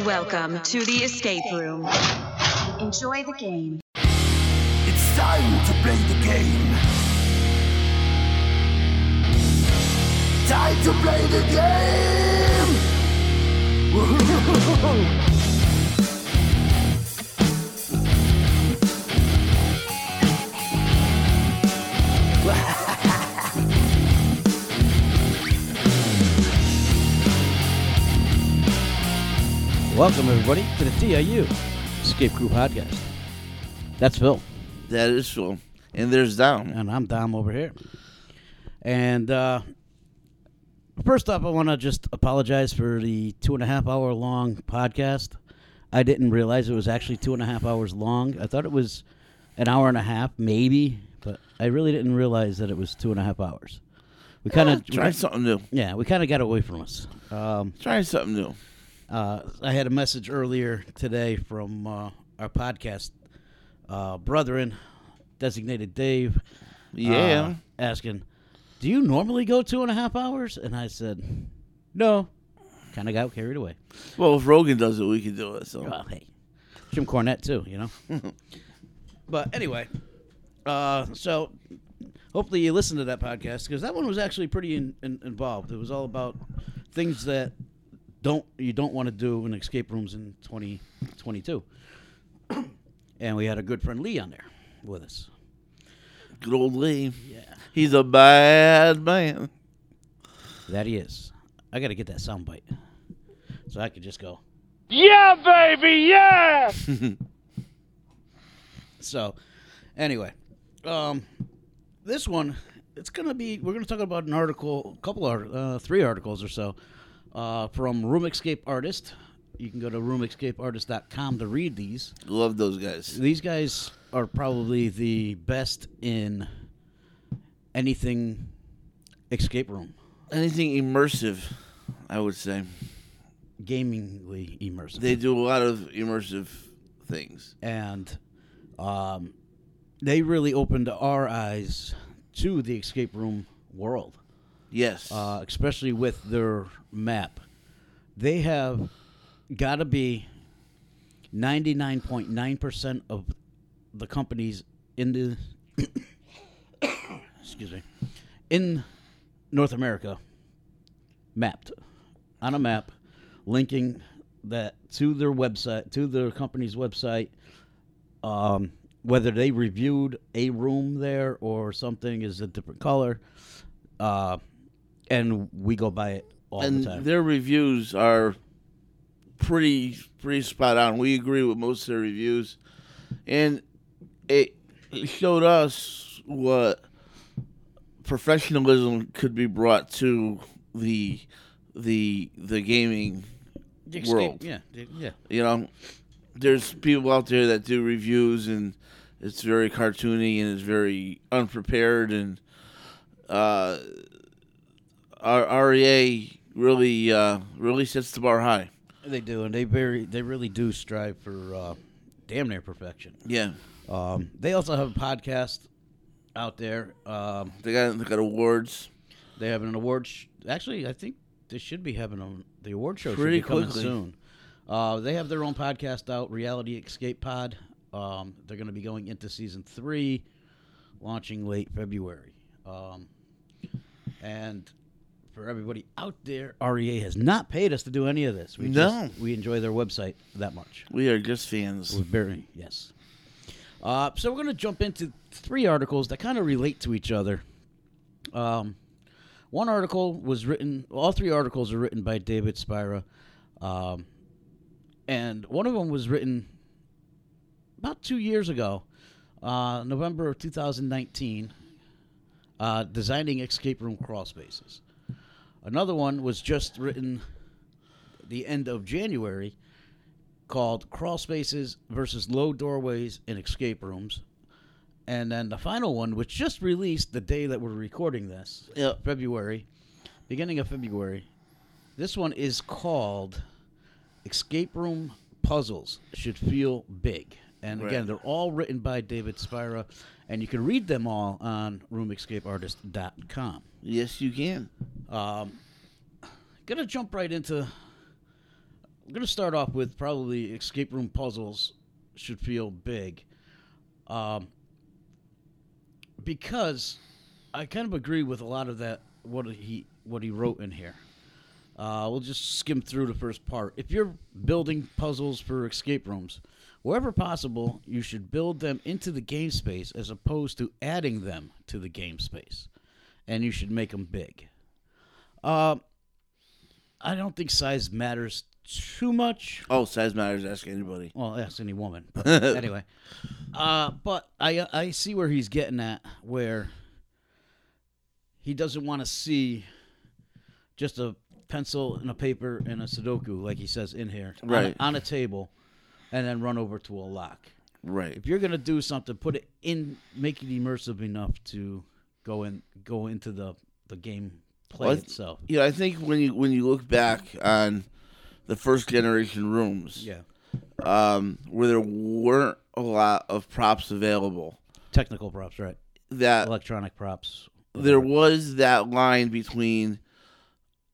Welcome to the escape room. Enjoy the game. It's time to play the game. Time to play the game. Welcome, everybody, to the DIU Escape Crew Podcast. That's Phil, That is Phil. And there's Dom. and I'm Dom over here. And uh, first off, I want to just apologize for the two and a half hour long podcast. I didn't realize it was actually two and a half hours long. I thought it was an hour and a half, maybe, but I really didn't realize that it was two and a half hours. We kind of Try something new. yeah, we kind of got away from us. Um, Try something new. Uh, I had a message earlier today from uh, our podcast uh, brethren, designated Dave. Yeah. uh, asking, "Do you normally go two and a half hours?" And I said, "No." Kind of got carried away. well, if Rogan does it, we can do it. So Well, hey, Jim Cornette too, you know. but anyway, uh, so hopefully you listened to that podcast because that one was actually pretty in, in, involved. It was all about things that don't you don't want to do in escape rooms in 2022. and we had a good friend Lee on there with us. good old Lee. Yeah, He's a bad man. that he is. I got to get that sound bite so I could just go. Yeah, baby, yeah! So, anyway, um, this one it's gonna be we're gonna talk about an article, a couple of uh, three articles or so uh, from Room Escape Artist. You can go to roomescapeartist.com to read these. Love those guys. These guys are probably the best in anything escape room, Anything immersive, I would say. gamingly immersive. They do a lot of immersive things. and um, they really opened our eyes to the escape room world. Yes. uh, especially with their map. They have got to be 99.9% of the companies in the excuse me in North America mapped on a map linking that to their website to their company's website um, whether they reviewed a room there or something is a different color uh, and we go by it all and the time. their reviews are pretty pretty spot on. We agree with most of their reviews, and it showed us what professionalism could be brought to the the the gaming The escape- world. yeah, yeah. You know, there's people out there that do reviews and it's very cartoony and it's very unprepared and uh, our REA really uh, really sets the bar high. They do, and they very, they really do strive for uh, damn near perfection. Yeah, Um, they also have a podcast out there. Um, they got they got awards. they have an award. Sh- Actually, I think they should be having a, the award show Pretty should be coming quickly. soon. Uh, they have their own podcast out, Reality Escape Pod. Um, they're going to be going into season three, launching late February. Um, and for everybody out there, REA has not paid us to do any of this. We No. just, we enjoy their website that much. We are just fans. We're very yes. Uh, so we're going to jump into three articles that kind of relate to each other. Um, one article was written. All three articles are written by David Spira, um, and one of them was written about two years ago, uh, November of 2019, uh, designing escape room crawl spaces. Another one was just written the end of January, called Crawl Spaces versus Low Doorways in Escape Rooms. And then the final one, which just released the day that we're recording this, Yep. February, beginning of February. This one is called Escape Room Puzzles Should Feel Big. And Right. again, they're all written by David Spira, and you can read them all on roomescapeartist.com. Yes, you can. Um, gonna jump right into I'm gonna start off with probably escape room puzzles should feel big, um, because I kind of agree with a lot of that what he what he wrote in here. Uh, we'll just skim through the first part. If you're building puzzles for escape rooms, wherever possible, you should build them into the game space as opposed to adding them to the game space, and you should make them big. Uh, I don't think size matters too much. Oh, size matters. Ask anybody. Well, ask any woman. But anyway, uh, but I I see where he's getting at, where he doesn't want to see just a pencil and a paper and a Sudoku, like he says in here, on a- Right. on, a table, and then run over to a lock. Right. If you're gonna do something, put it in, make it immersive enough to go in, go into the the game play Well, th- itself. Yeah, I think when you when you look back on the first generation rooms, Yeah, um, where there weren't a lot of props available, technical props, right? that Electronic props. there was that line between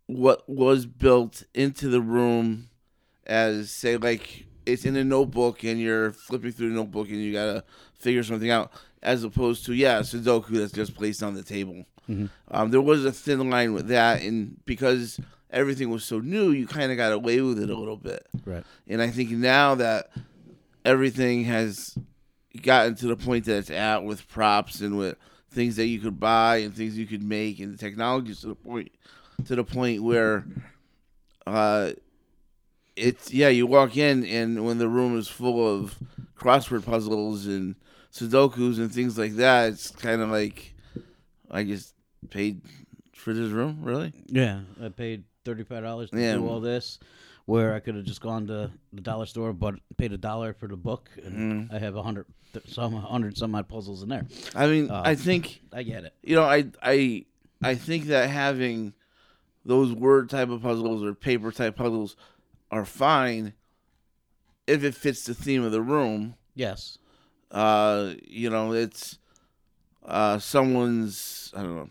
what was built into the room as say like it's in a notebook and you're flipping through the notebook and you gotta figure something out as opposed to yeah sudoku that's just placed on the table. Um, there was a thin line with that and because everything was so new you kind of got away with it a little bit. Right. and I think now that everything has gotten to the point that it's at with props and with things that you could buy and things you could make and the technology is to the point to the point where uh it's yeah, you walk in and when the room is full of crossword puzzles and sudokus and things like that, it's kind of like I just paid for this room, really? Yeah, I paid thirty five dollars to Yeah. do all this, where I could have just gone to the dollar store, but paid a dollar for the book, and I have a hundred some hundred some odd puzzles in there. I mean, Uh, I think I get it. you know, I I I think that having those word type of puzzles or paper type puzzles are fine if it fits the theme of the room. Yes. Uh, you know, it's uh someone's I don't know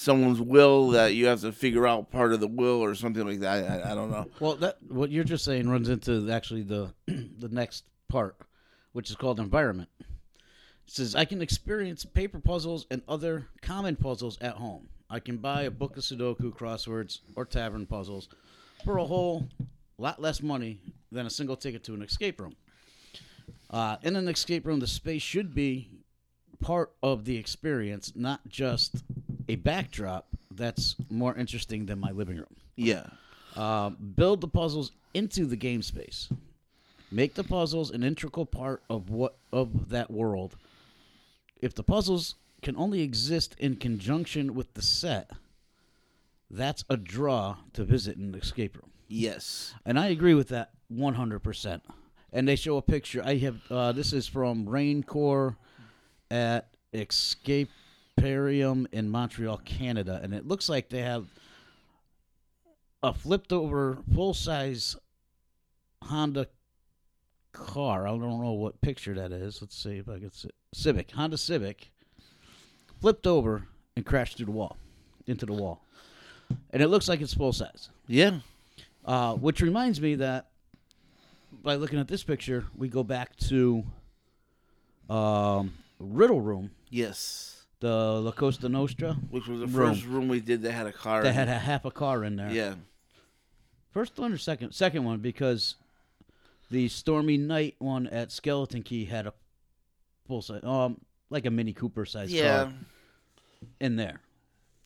someone's will that you have to figure out part of the will or something like that. I, I don't know. Well, that what you're just saying runs into actually the the next part, which is called environment. It says I can experience paper puzzles and other common puzzles at home. I can buy a book of Sudoku crosswords or tavern puzzles for a whole lot less money than a single ticket to an escape room. Uh, in an escape room, the space should be part of the experience, not just a backdrop that's more interesting than my living room. Yeah. Uh, build the puzzles into the game space. Make the puzzles an integral part of what of that world. If the puzzles can only exist in conjunction with the set, that's a draw to visit an escape room. Yes. And I agree with that 100%. And they show a picture. I have uh, this is from Raincore at Escaparium in Montreal, Canada, and it looks like they have a flipped over full size Honda car. I don't know what picture that is. Let's see if I can see. Civic, Honda Civic, flipped over and crashed through the wall, into the wall, and it looks like it's full size. Yeah. Uh, which reminds me that by looking at this picture, we go back to um, Riddle Room, Yes. the La Costa Nostra, Which was the Room. first room we did that had a car. that had a half a car in there. Yeah. First one or second? Second one because the Stormy Night one at Skeleton Key had a full size, um, like a Mini Cooper size Yeah. car in there.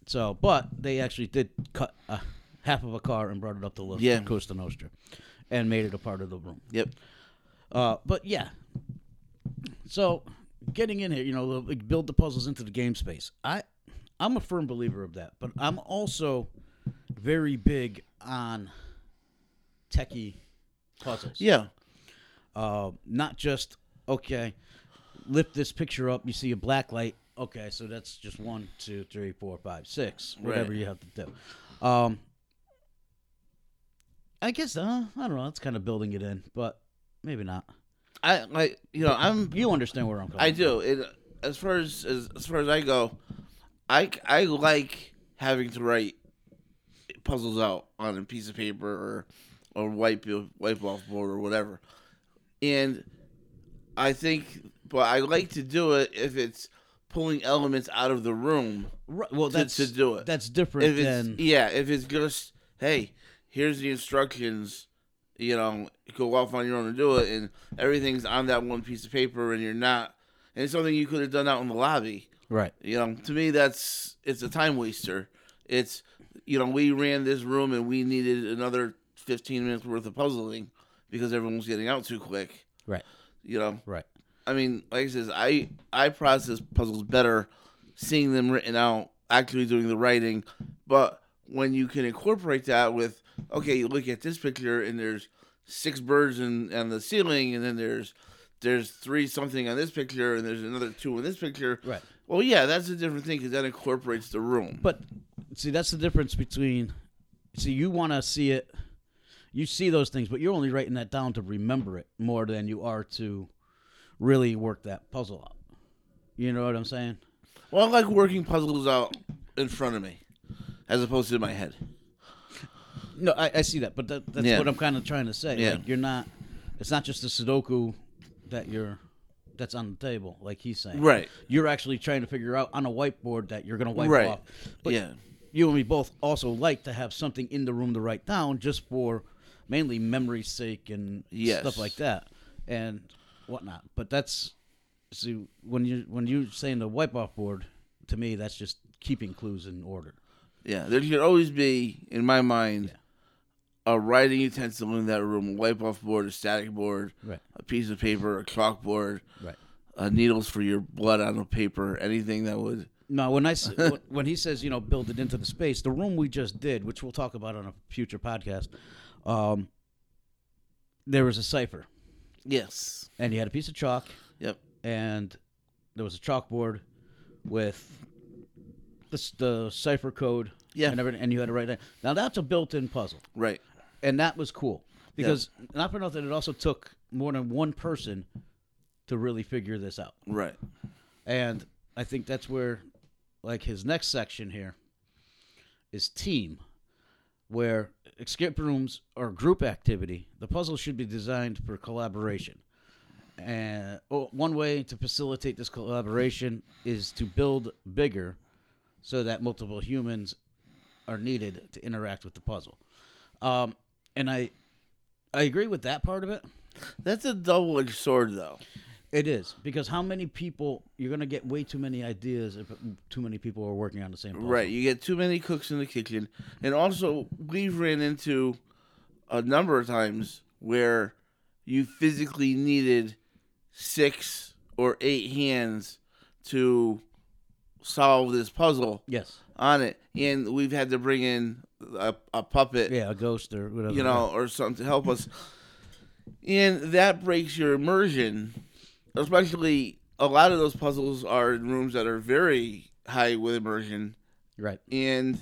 So, but they actually did cut a half of a car and brought it up to La Yeah. Costa Nostra, and made it a part of the room. Yep. Uh, but yeah. So getting in here, you know, like, build the puzzles into the game space. I, I'm a firm believer of that, but I'm also very big on techie puzzles. Yeah. Uh, not just okay. Lift this picture up. You see a black light. Okay, so that's just one, two, three, four, five, six. Whatever Right. you have to do. Um, I guess uh, I don't know. It's kind of building it in, but maybe not. I like you know I'm You understand where I'm coming. I do. It as far as, as as far as I go, I I like having to write puzzles out on a piece of paper or or wipe wipe off board or whatever. And I think, but I like to do it if it's pulling elements out of the room. Right, well, to- that's to do it. That's different If it's than yeah, if it's just hey, here's the instructions, you know, go off on your own and do it, and everything's on that one piece of paper, and you're not, and it's something you could have done out in the lobby. right. You know, to me, that's it's a time waster. It's you know, we ran this room and we needed another 15 minutes worth of puzzling because everyone was getting out too quick. Right. You know, Right. I mean, like I says, I I process puzzles better seeing them written out, actually doing the writing. But when you can incorporate that with, okay, you look at this picture and there's six birds in on the ceiling, and then there's there's three something on this picture, and there's another two in this picture. Right. Well, yeah, that's a different thing because that incorporates the room. But see, that's the difference between. See, you want to see it. You see those things, but you're only writing that down to remember it more than you are to really work that puzzle out. You know what I'm saying? well, I like working puzzles out in front of me, as opposed to in my head. No, I, I see that, but that, that's Yeah. what I'm kind of trying to say. Yeah. Like you're not. It's not just a Sudoku that you're. That's on the table, like he's saying. Right. You're actually trying to figure out on a whiteboard that you're going to wipe Right. off. But yeah. you and me both also like to have something in the room to write down just for mainly memory's sake and Yes. stuff like that and whatnot. But that's see when you when you're saying the wipe off board, to me that's just keeping clues in order. Yeah, there should always be, in my mind, a writing utensil in that room, a wipe off board, a static board, Right. a piece of paper, a chalkboard, Right. uh, needles for your blood on the paper, anything that would. No, when I when- he says you know build it into the space, the room we just did, which we'll talk about on a future podcast, um, there was a cipher, Yes. and you had a piece of chalk, Yep. and there was a chalkboard with the, the cipher code Yeah. and everything, and you had to write it. Now that's a built-in puzzle, Right. And that was cool because not for nothing, it also took more than one person to really figure this out, Right. and I think that's where, like his next section here, is team, where escape rooms are group activity. The puzzle should be designed for collaboration. And oh, one way to facilitate this collaboration is to build bigger so that multiple humans are needed to interact with the puzzle. Um, and I I agree with that part of it. That's a double edged sword, though. It is because how many people you're going to get way too many ideas if too many people are working on the same puzzle. Right. You get too many cooks in the kitchen. And also, we've ran into a number of times where you physically needed six or eight hands to solve this puzzle. Yes. on it, and we've had to bring in a, a puppet, Yeah, a ghost or whatever. you know, or something to help us. And that breaks your immersion, especially a lot of those puzzles are in rooms that are very high with immersion, Right. and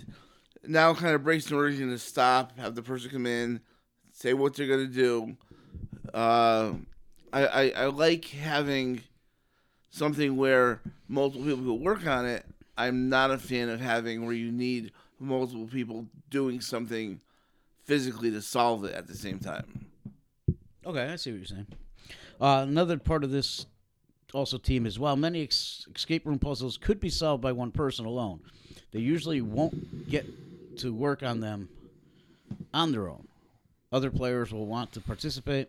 now kind of breaks the immersion to stop, have the person come in, say what they're gonna do. Uh, I, I I like having something where multiple people will work on it. I'm not a fan of having where you need multiple people doing something physically to solve it at the same time. Okay, I see what you're saying. Uh, another part of this also team is while many ex- escape room puzzles could be solved by one person alone, they usually won't get to work on them on their own. Other players will want to participate.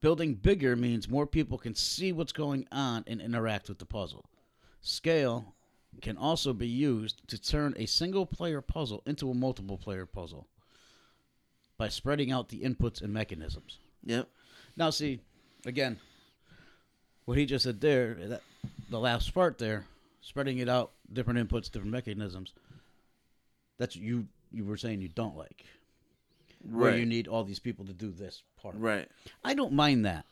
Building bigger means more people can see what's going on and interact with the puzzle. Scale can also be used to turn a single player puzzle into a multiple player puzzle by spreading out the inputs and mechanisms. Yep. Now, see, again, what he just said there, that the last part there, spreading it out, different inputs, different mechanisms. That's you. You were saying you don't like, where you need all these people to do this part. Right. I don't mind that,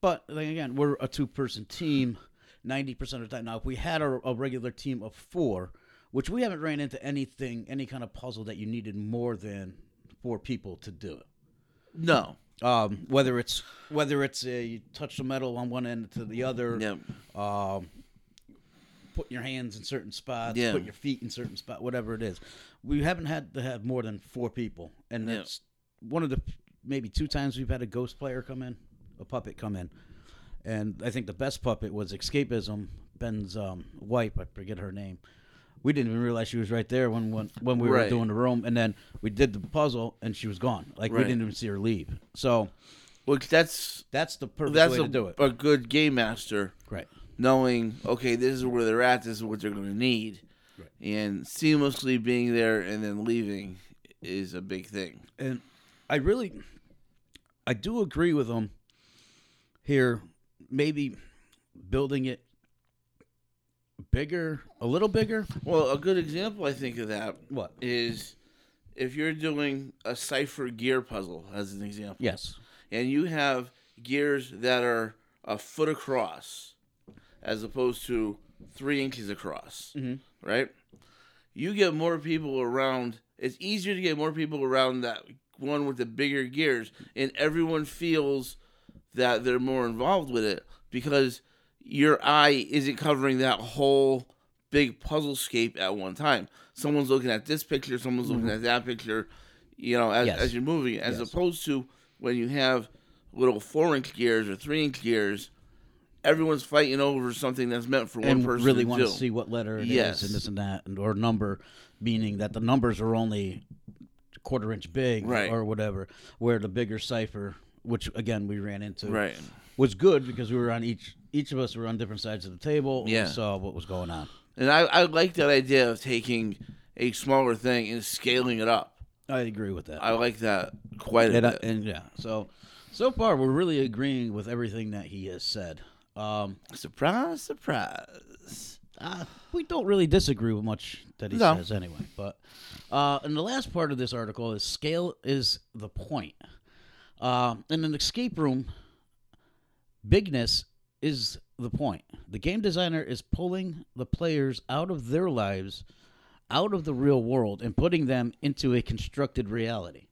but like, again, we're a two-person team. Ninety percent of the time. Now, if we had a, a regular team of four, which we haven't ran into anything, any kind of puzzle that you needed more than four people to do it No. um, whether it's whether it's a you touch the metal on one end to the other, Yep. um, put your hands in certain spots, Yeah. put your feet in certain spot, whatever it is. We haven't had to have more than four people, and Yeah. that's one of the maybe two times we've had a ghost player come in, a puppet come in, and I think the best puppet was Escapism. Ben's um, wife, I forget her name. We didn't even realize she was right there when when, when we were doing the room, and then we did the puzzle, and she was gone. Like we didn't even see her leave. So Well, that's that's the perfect that's way a, to do it. a good game master right. knowing okay this is where they're at this is what they're going to need Right. and seamlessly being there and then leaving is a big thing and I really, I do agree with him here. Maybe building it bigger, a little bigger. well a good example i think of that What? is if you're doing a cipher gear puzzle as an example Yes. and you have gears that are a foot across as opposed to three inches across Mhm. right you get more people around it's easier to get more people around that one with the bigger gears and everyone feels that they're more involved with it because your eye isn't covering that whole big puzzle scape at one time someone's looking at this picture someone's looking mm-hmm. at that picture you know as, Yes. as you're moving as Yes. opposed to when you have little four inch gears or three inch gears everyone's fighting over something that's meant for one and person really to want to see what letter it is Yes. and this and that, and or number, meaning that the numbers are only quarter inch big Right. or whatever. Where the bigger cipher, which again we ran into, right was good because we were on each each of us were on different sides of the table. and Yeah. we saw what was going on. And I, I like that idea of taking a smaller thing and scaling it up. I agree with that. I like that quite a and, I- bit. and yeah, so so far we're really agreeing with everything that he has said. Um, surprise, surprise. uh, we don't really disagree with much that he No. says anyway. But uh, and the last part of this article is scale is the point. Uh, in an escape room, bigness is the point. The game designer is pulling the players out of their lives, out of the real world, and putting them into a constructed reality.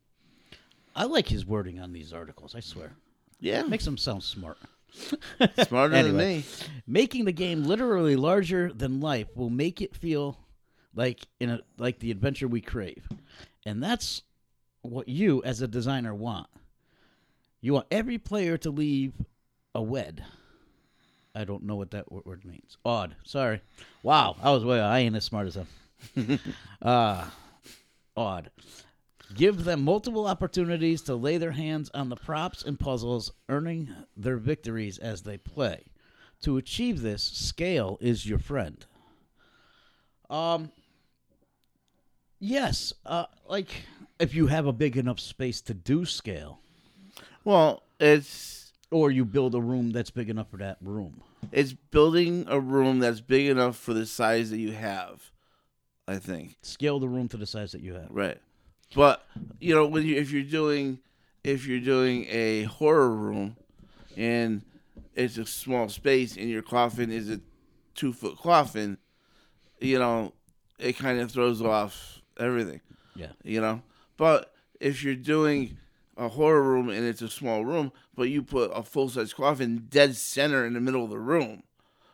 I like his wording on these articles. I swear, Yeah, makes them sound smart. smarter than me. Making the game literally larger than life will make it feel like in a like the adventure we crave. And that's what you as a designer want. You want every player to leave a wed. I don't know what that word means. Odd. Sorry. Wow. I was way I ain't as smart as him. uh odd. Give them multiple opportunities to lay their hands on the props and puzzles, earning their victories as they play. To achieve this, scale is your friend. Um Yes, uh like if you have a big enough space to do scale Well, it's or you build a room that's big enough for that room. it's building a room that's big enough for the size that you have. I think. Scale the room to the size that you have. Right. But you know, when you if you're doing if you're doing a horror room and it's a small space and your coffin is a two foot coffin, you know, it kind of throws off everything. Yeah. You know? But if you're doing a horror room and it's a small room, but you put a full size coffin dead center in the middle of the room,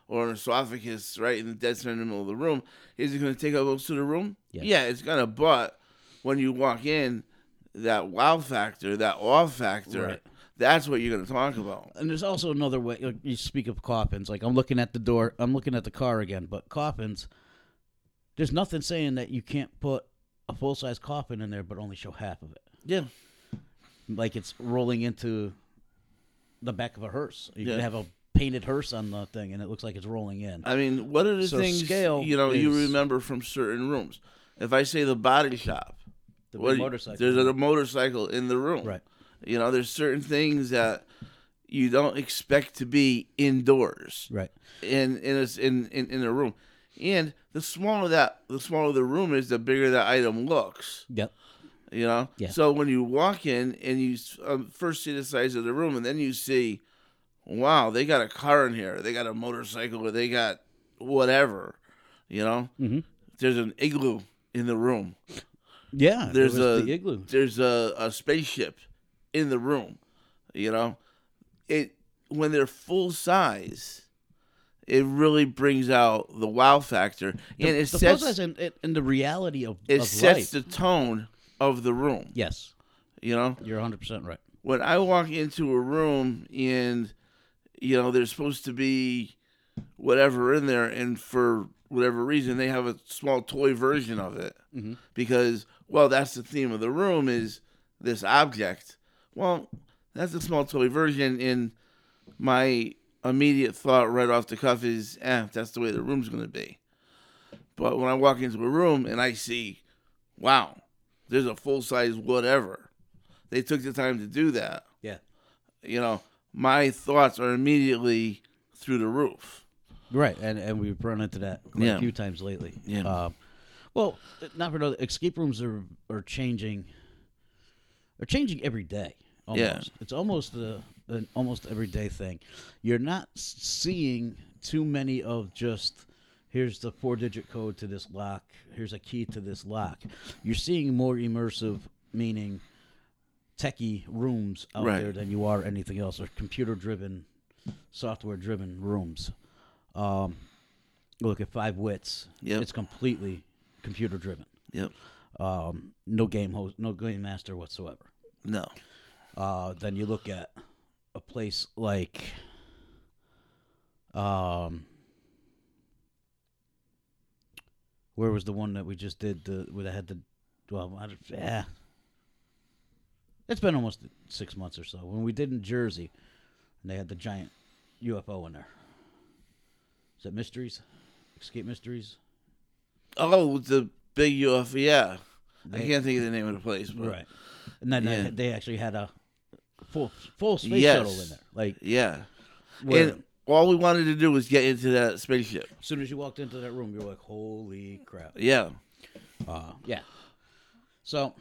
or an esophagus right in the dead center in the middle of the room, is it going to take up most of the room? Yes. Yeah, it's gonna. But when you walk in, that wow factor, that awe factor, Right. that's what you're going to talk about. And there's also another way. Like you speak of coffins. Like I'm looking at the door. I'm looking at the car again. But coffins, there's nothing saying that you can't put a full size coffin in there, but only show half of it. Yeah, Like it's rolling into the back of a hearse. You Yeah. can have a painted hearse on the thing, and it looks like it's rolling in. I mean, what are the So things scale you know you remember from certain rooms? If I say the body shop, The what big you- motorcycle. there's a motorcycle in the room. Right. You know, there's certain things that you don't expect to be indoors Right. in in a, in, in in a room. And the smaller that the smaller the room is, the bigger that item looks. Yep. You know. Yeah. So when you walk in and you um, first see the size of the room, and then you see, wow, they got a car in here, they got a motorcycle, or they got whatever. You know. Mhm. There's an igloo in the room. Yeah. There's a the igloo. There's a, a spaceship in the room. You know, it when they're full size, it really brings out the wow factor, and it the sets full size and, and, and the reality of, it of sets life. the tone of the room. yes. You know, You're 100 percent right. when I walk into a room and you know there's supposed to be whatever in there, and for whatever reason they have a small toy version of it because well that's the theme of the room is this object. Well, that's a small toy version, and my immediate thought right off the cuff is, eh, that's the way the room's going to be. But when I walk into a room and I see, wow, there's a full size whatever, they took the time to do that. Yeah. You know, my thoughts are immediately through the roof. Right, and and we've run into that quite Yeah. a few times lately. Yeah. Um, well, not for another. Escape rooms are are changing. Are changing every day. Almost. Yeah. It's almost a, an almost everyday thing. You're not seeing too many of just here's the four digit code to this lock. Here's a key to this lock. You're seeing more immersive, meaning techie rooms out Right. there than you are anything else, or computer driven, software driven rooms. Um, look at Five Wits. Yep. It's completely computer driven. Yep. Um, no game host, no game master whatsoever. No. Uh, then you look at a place like, um, where was the one that we just did? The where they had the, well, I don't, yeah. It's been almost six months or so when we did in Jersey, and they had the giant UFO in there. Is that Mysteries? Escape Mysteries? Oh, the big UFO. Yeah. I can't think of the name of the place, but Right. And then they, Yeah. they actually had a full full space Yes. shuttle in there. Like yeah. where, And all we wanted to do was get into that spaceship. as soon as you walked into that room, you're like, "Holy crap!" Yeah. Uh, yeah. So,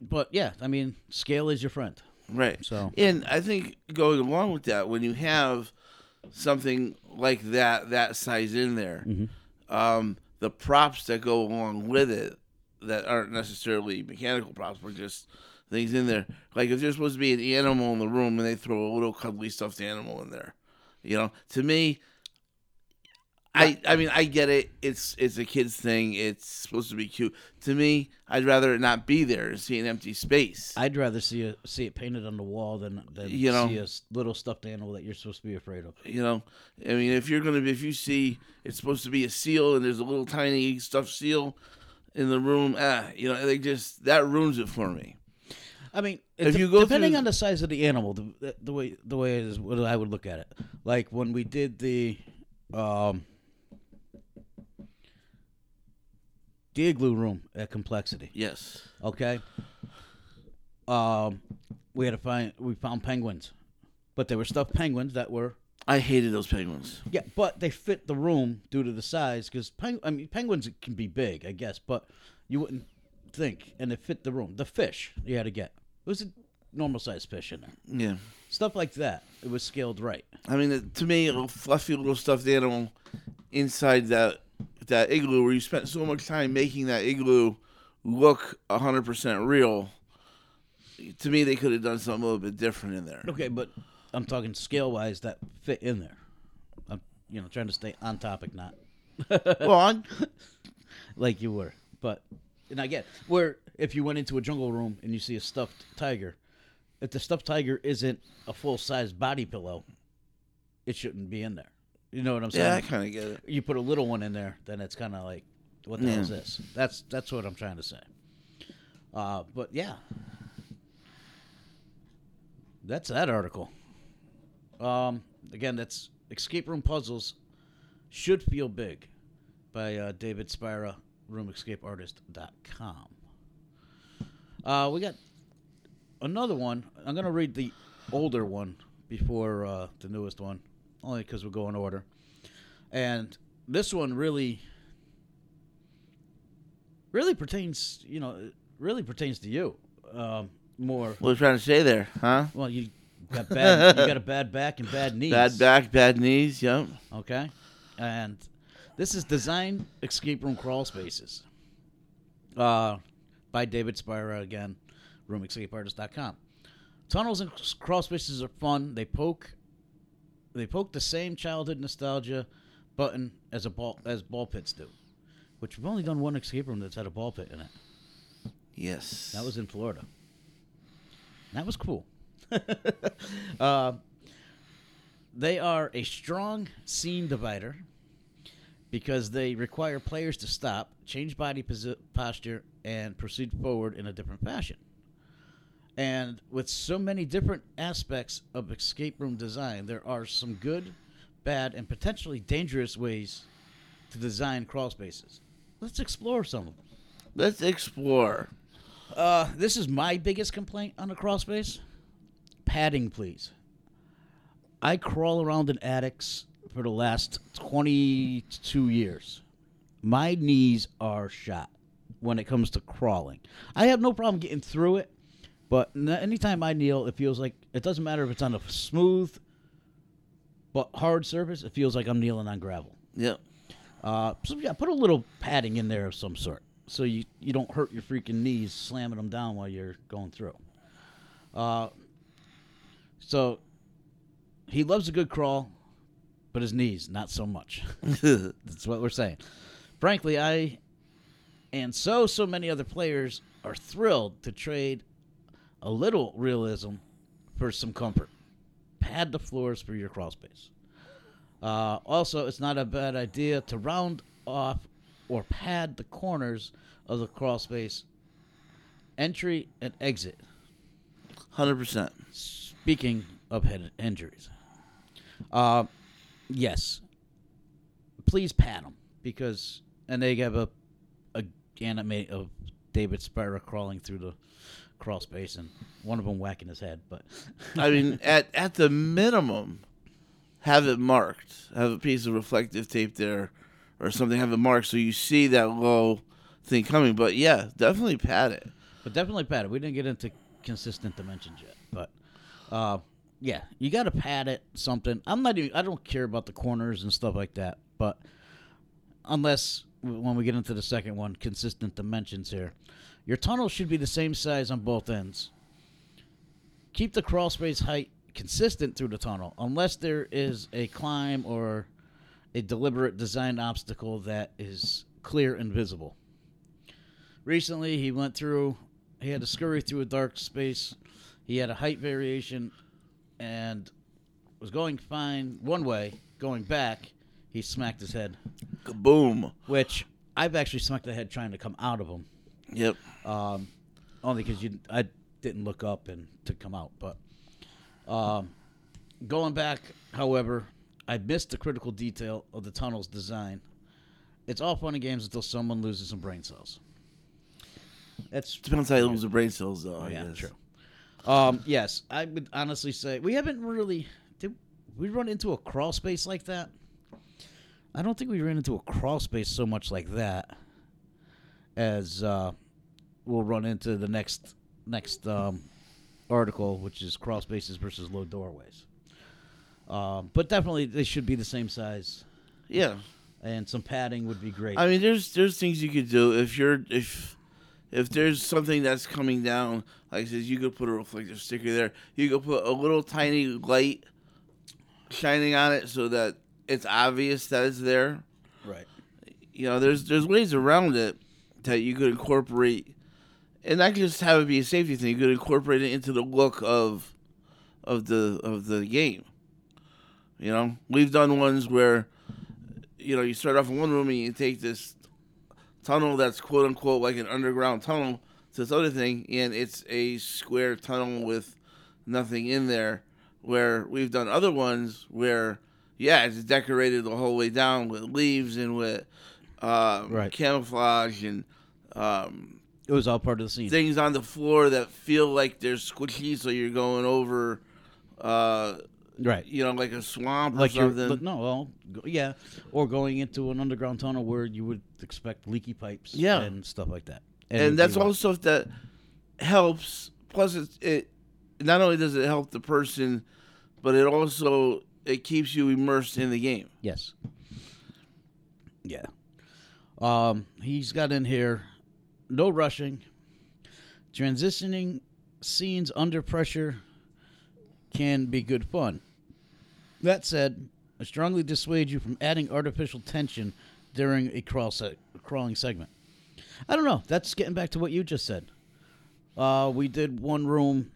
but yeah, I mean, scale is your friend. Right. So- and I think going along with that, when you have something like that, that size in there, Mm-hmm. um, the props that go along with it that aren't necessarily mechanical props, but just things in there. Like if there's supposed to be an animal in the room and they throw a little cuddly stuffed animal in there, you know, to me, I I mean I get it. It's it's a kid's thing. It's supposed to be cute. To me, I'd rather it not be there and see an empty space. I'd rather see it see it painted on the wall than than You know. see a little stuffed animal that you're supposed to be afraid of. You know, I mean, if you're gonna be, if you see it's supposed to be a seal and there's a little tiny stuffed seal in the room, ah, you know, they just that ruins it for me. I mean, If you go depending through- on the size of the animal, the, the way the way it is what I would look at it. Like when we did the um the igloo room at Complexity. Yes. Okay. Um, we had to find we found penguins, but they were stuffed penguins that were I hated those penguins. yeah, but they fit the room due to the size because peng- I mean penguins can be big, I guess, but you wouldn't think, and it fit the room. The fish you had to get it was a normal sized fish in there. Yeah. Stuff like that. It was scaled right. I mean, it- to me, a little fluffy little stuffed animal inside that that igloo, where you spent so much time making that igloo look hundred percent real. To me, they could have done something a little bit different in there. Okay, but I'm talking scale wise that fit in there. I'm you know trying to stay on topic, not Well, on. like you were. But and I get where if you went into a jungle room and you see a stuffed tiger, if the stuffed tiger isn't a full size body pillow, it shouldn't be in there. You know what I'm saying? Yeah, I kind of get it. you put a little one in there, then it's kind of like, what the hell is this? That's that's what I'm trying to say. Uh, but yeah, that's that article. Um, again, that's Escape Room Puzzles should feel big by uh, David Spira, RoomEscapeArtist.com. Uh, we got another one. I'm gonna read the older one before uh, the newest one, only because we'll go in order. And this one really, really pertains, you know, really pertains to you um, more. What are you trying to say there, huh? Well, you got bad, you got a bad back and bad knees. Bad back, bad knees. Yep. Okay, and this is Design Escape Room Crawl Spaces. Uh, by David Spira again, RoomEscapeArtist.com. Tunnels and crawl spaces are fun. They poke, they poke the same childhood nostalgia button as a ball as ball pits do, which we've only done one escape room that's had a ball pit in it. Yes. That was in Florida. That was cool. uh, they are a strong scene divider because they require players to stop, change body posi- posture, and proceed forward in a different fashion. And with so many different aspects of escape room design, there are some good, bad, and potentially dangerous ways to design crawl spaces. Let's explore some of them. Let's explore. Uh, this is my biggest complaint on a crawl space. Padding, please. I crawl around in attics for the last 22 years. My knees are shot when it comes to crawling. I have no problem getting through it, but anytime I kneel, it feels like it doesn't matter if it's on a smooth but hard surface, it feels like I'm kneeling on gravel. Yep. Uh, so yeah, put a little padding in there of some sort, so you you don't hurt your freaking knees slamming them down while you're going through. Uh, so he loves a good crawl, but his knees not so much. That's what we're saying. Frankly, I and so so many other players are thrilled to trade a little realism for some comfort. Pad the floors for your crawl space. Uh, also, it's not a bad idea to round off or pad the corners of the crawl space entry and exit. Hundred percent. Speaking of head injuries, uh, yes, please pad them because and they have a animate of David Spira crawling through the crawl space and one of them whacking his head. But I mean, at at the minimum, have it marked. Have a piece of reflective tape there, or something. Have it marked so you see that low thing coming. But yeah, definitely pat it. But definitely pad it. We didn't get into consistent dimensions yet, but uh, yeah, you got to pad it something. I'm not even. I don't care about the corners and stuff like that, but unless when we get into the second one, consistent dimensions here, your tunnel should be the same size on both ends. Keep the crawl space height consistent through the tunnel, unless there is a climb or a deliberate design obstacle that is clear and visible. Recently, he went through, he had to scurry through a dark space. He had a height variation and was going fine one way. Going back, he smacked his head, Kaboom. which I've actually smacked the head trying to come out of him. Yep. Um, only because you, I didn't look up and to come out. But um, going back, however, I missed the critical detail of the tunnel's design. It's all fun and games until someone loses some brain cells. That's Depends how you lose the brain cells, though. Oh, I yeah, guess. true. Um, yes, I would honestly say we haven't really. Did we run into a crawl space like that? I don't think we ran into a crawl space so much like that as uh, we'll run into the next next um, article, which is crawl spaces versus low doorways. Um, but definitely, they should be the same size, Yeah. and some padding would be great. I mean, there's there's things you could do if you're if if there's something that's coming down. Like I said, you could put a reflective sticker there. You could put a little tiny light shining on it so that it's obvious that it's there. right. You know, there's there's ways around it that you could incorporate, and not just have it be a safety thing. You could incorporate it into the look of of the of the game. You know, we've done ones where you know you start off in one room and you take this tunnel that's quote unquote like an underground tunnel to this other thing, and it's a square tunnel with nothing in there. Where we've done other ones where yeah, it's decorated the whole way down with leaves and with uh, Right. camouflage and um, It was all part of the scene. things on the floor that feel like they're squishy, so you're going over, uh, right. you know, like a swamp or like you're something. no, well, yeah, or going into an underground tunnel where you would expect leaky pipes, Yeah. and stuff like that. and that's all stuff that helps. Plus, it, it not only does it help the person, but it also it keeps you immersed in the game. yes, yeah. Um, he's got in here, no rushing, transitioning scenes under pressure can be good fun. That said, I strongly dissuade you from adding artificial tension during a crawl se- crawling segment. I don't know. That's getting back to what you just said. Uh, we did one room,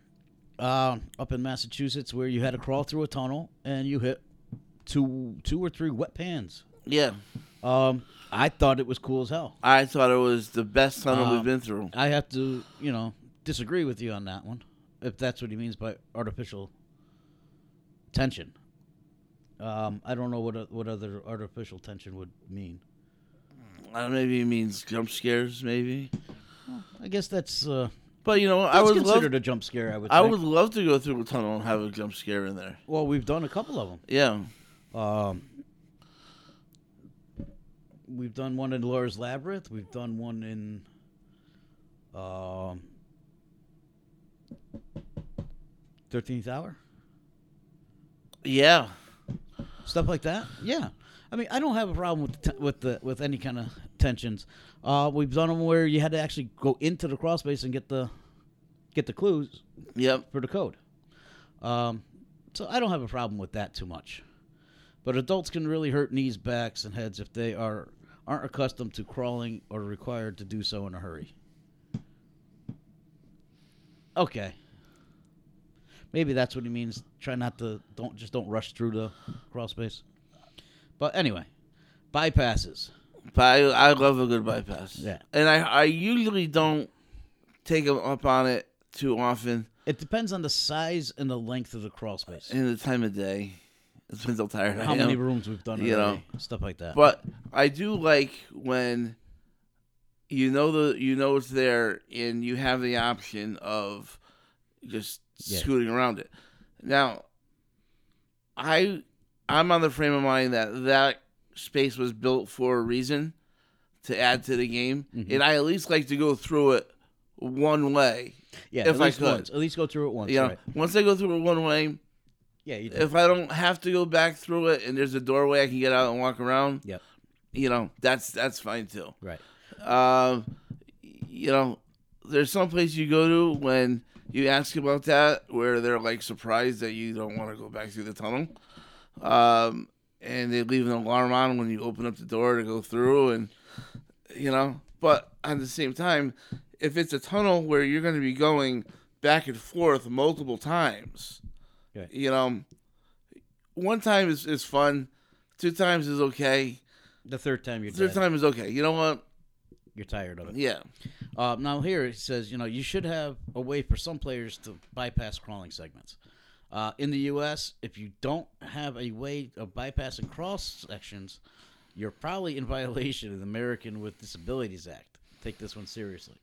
uh, up in Massachusetts where you had to crawl through a tunnel and you hit two two or three wet pans. Yeah, Um, I thought it was cool as hell. I thought it was the best tunnel Uh, we've been through. I have to, you know, disagree with you on that one, if that's what he means by artificial tension. Um, I don't know what what other artificial tension would mean. Uh, maybe it means jump scares, maybe. I guess that's uh, But you know, I that's would love. considered a jump scare. I would. I think. would love to go through a tunnel and have a jump scare in there. Well, we've done a couple of them. Yeah, Um, we've done one in Laura's Labyrinth. We've done one in um, Thirteenth Hour. yeah. Stuff like that. Yeah, I mean, I don't have a problem with the, with the with any kind of tensions. Uh, we've done them where you had to actually go into the crawl space and get the get the clues Yep. for the code. Um, so I don't have a problem with that too much. But adults can really hurt knees, backs, and heads if they are aren't accustomed to crawling or required to do so in a hurry. Okay. Maybe that's what he means. Try not to don't just don't rush through the crawl space. But anyway, bypasses. But I, I love a good bypass. Yeah. And I, I usually don't take them up on it too often It depends on the size and the length of the crawl space. in the time of day. It depends how tired I How am. many rooms we've done You already, know. stuff like that. But I do like when you know the you know it's there and you have the option of just Yeah. scooting around it. Now, I I'm on the frame of mind that that space was built for a reason to add to the game, Mm-hmm. and I at least like to go through it one way. yeah, if at I least could. once. At least go through it once. Know, right. once I go through it one way, Yeah, you do. if I don't have to go back through it and there's a doorway I can get out and walk around, Yep. you know, that's that's fine too. Right. Um, you know, there's some place you go to when you ask about that where they're like surprised that you don't want to go back through the tunnel. Um, and they leave an alarm on when you open up the door to go through, and you know, but at the same time, if it's a tunnel where you're going to be going back and forth multiple times, Right. you know, one time is, is fun, two times is okay, The third time you're third dead. time is okay. You know what? You're tired of it. Yeah. Uh, now here it says, you know, you should have a way for some players to bypass crawling segments. Uh, in the U.S., if you don't have a way of bypassing cross sections, you're probably in violation of the American with Disabilities Act. Take this one seriously.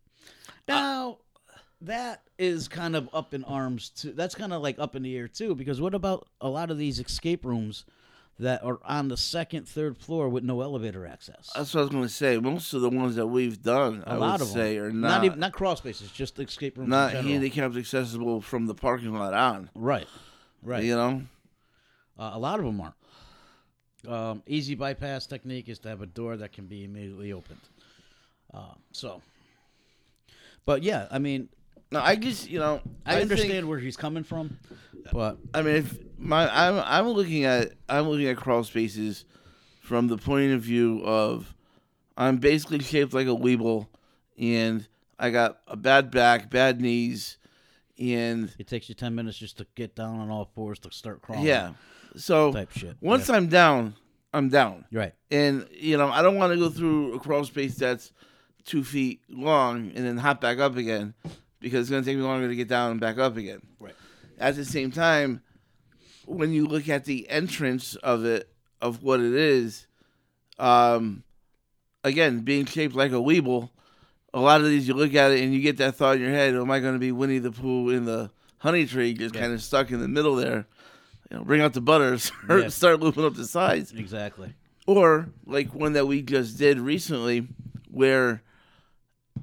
Now, that is kind of up in arms too. That's kind of like up in the air too, because what about a lot of these escape rooms that are on the second, third floor with no elevator access? That's what I was going to say. Most of the ones that we've done, a I lot would of say, them. are not even not crawl spaces, just escape rooms. not in general. handicapped accessible from the parking lot on. Right, right. You know, Uh, a lot of them aren't. Um, easy bypass technique is to have a door that can be immediately opened. Uh, so, but yeah, I mean, no, I just you know I, think- understand where he's coming from, but I mean, if my I'm I'm looking at I'm looking at crawl spaces from the point of view of I'm basically shaped like a weeble, and I got a bad back, bad knees, and it takes you ten minutes just to get down on all fours to start crawling. yeah. So type shit. once I'm down, I'm down. Right. And you know, I don't want to go through a crawl space that's two feet long and then hop back up again because it's going to take me longer to get down and back up again. Right. At the same time, when you look at the entrance of it, of what it is, um, again, being shaped like a weeble, a lot of these you look at it and you get that thought in your head: Am I going to be Winnie the Pooh in the honey tree, just Yeah. kind of stuck in the middle there? You know, bring out the butters, or Yeah. start looping up the sides Exactly. or like one that we just did recently where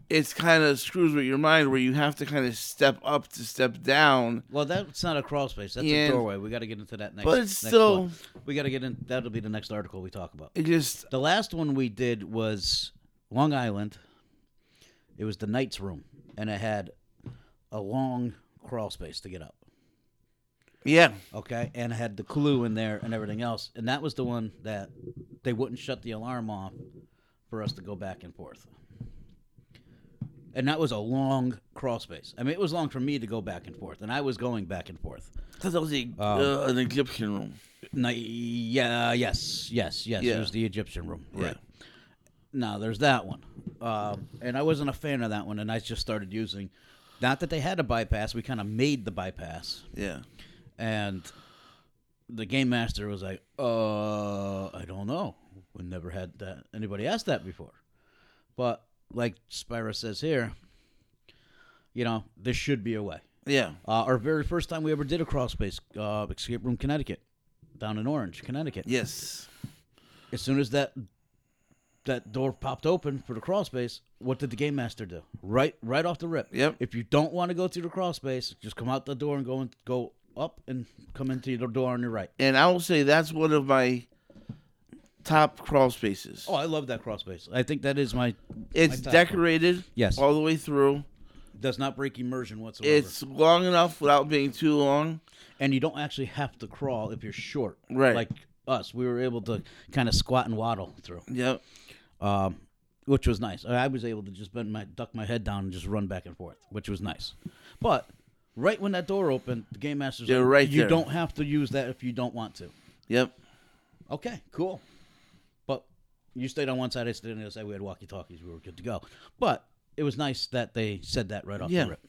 it's kind of screws with your mind where you have to kind of step up to step down Well, that's not a crawl space. That's Yeah. a doorway. We got to get into that next. but it's next still one. We got to get in. That'll be the next article we talk about. it just The last one we did was Long Island. It was the Knight's Room, and it had a long crawl space to get up. yeah Okay, and it had the clue in there and everything else, and that was the one that they wouldn't shut the alarm off for us to go back and forth. And that was a long crawl space. I mean, it was long for me to go back and forth, and I was going back and forth. I that was a, Um, uh, an Egyptian room. Yeah, yes, yes, yes. Yeah. It was the Egyptian room. Yeah. Right. Now there's that one, um, and I wasn't a fan of that one, and I just started using. Not that they had a bypass, we kind of made the bypass, Yeah. and the game master was like, "Uh, I don't know. We never had that. Anybody asked that before." But like Spira says here, you know, there should be a way. Yeah. Uh, our very first time we ever did a crawl space, uh, escape room, Connecticut, down in Orange, Connecticut. Yes. As soon as that that door popped open for the crawl space, what did the game master do? Right, right off the rip. Yep. If you don't want to go through the crawl space, just come out the door and go and go up and come into the door on your right. And I will say that's one of my top crawl spaces. Oh, I love that crawl space. I think that is my. it's my top. decorated Yes. all the way through. Does not break immersion whatsoever. It's long enough without being too long. and you don't actually have to crawl if you're short. Right. Like us, we were able to kind of squat and waddle through. Yep. um, which was nice. I I was able to just bend my duck my head down and just run back and forth, which was nice. But right when that door opened, the game master's They're like, right you there. don't have to use that if you don't want to. Yep. Okay, cool. You stayed on one side, I stayed on the other side. We had walkie talkies. We were good to go. But it was nice that they said that right off Yeah. the rip.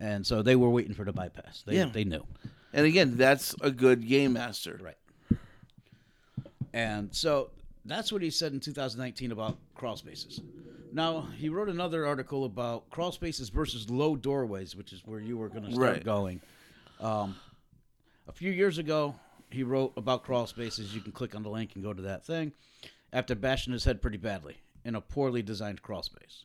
And so they were waiting for the bypass. They, Yeah. they knew. And again, that's a good game master. Right. And so that's what he said in 2019 about crawl spaces. Now, he wrote another article about crawl spaces versus low doorways, which is where you were going to start Right. going. Um, a few years ago, he wrote about crawl spaces. You can click on the link and go to that thing after bashing his head pretty badly in a poorly designed crawl space.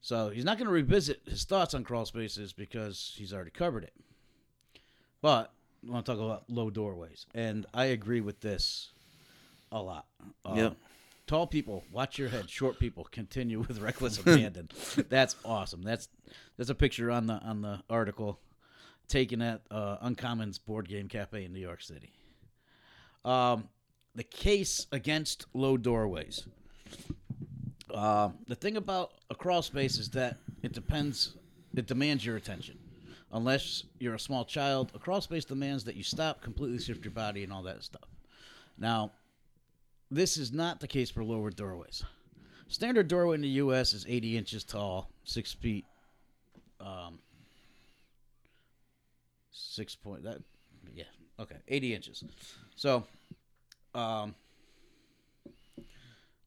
So he's not going to revisit his thoughts on crawl spaces because he's already covered it. But I want to talk about low doorways, and I agree with this a lot. Um, Yep. Tall people, watch your head. Short people, continue with reckless abandon. That's awesome. That's that's a picture on the on the article taken at uh, Uncommon's board game cafe in New York City. Um, the case against low doorways. Uh, the thing about a crawl space is that it depends. It demands your attention. Unless you're a small child, a crawl space demands that you stop, completely shift your body, and all that stuff. Now, this is not the case for lower doorways. Standard doorway in the U.S. is 80 inches tall, six feet, um, six point that, yeah, okay, 80 inches. So, um,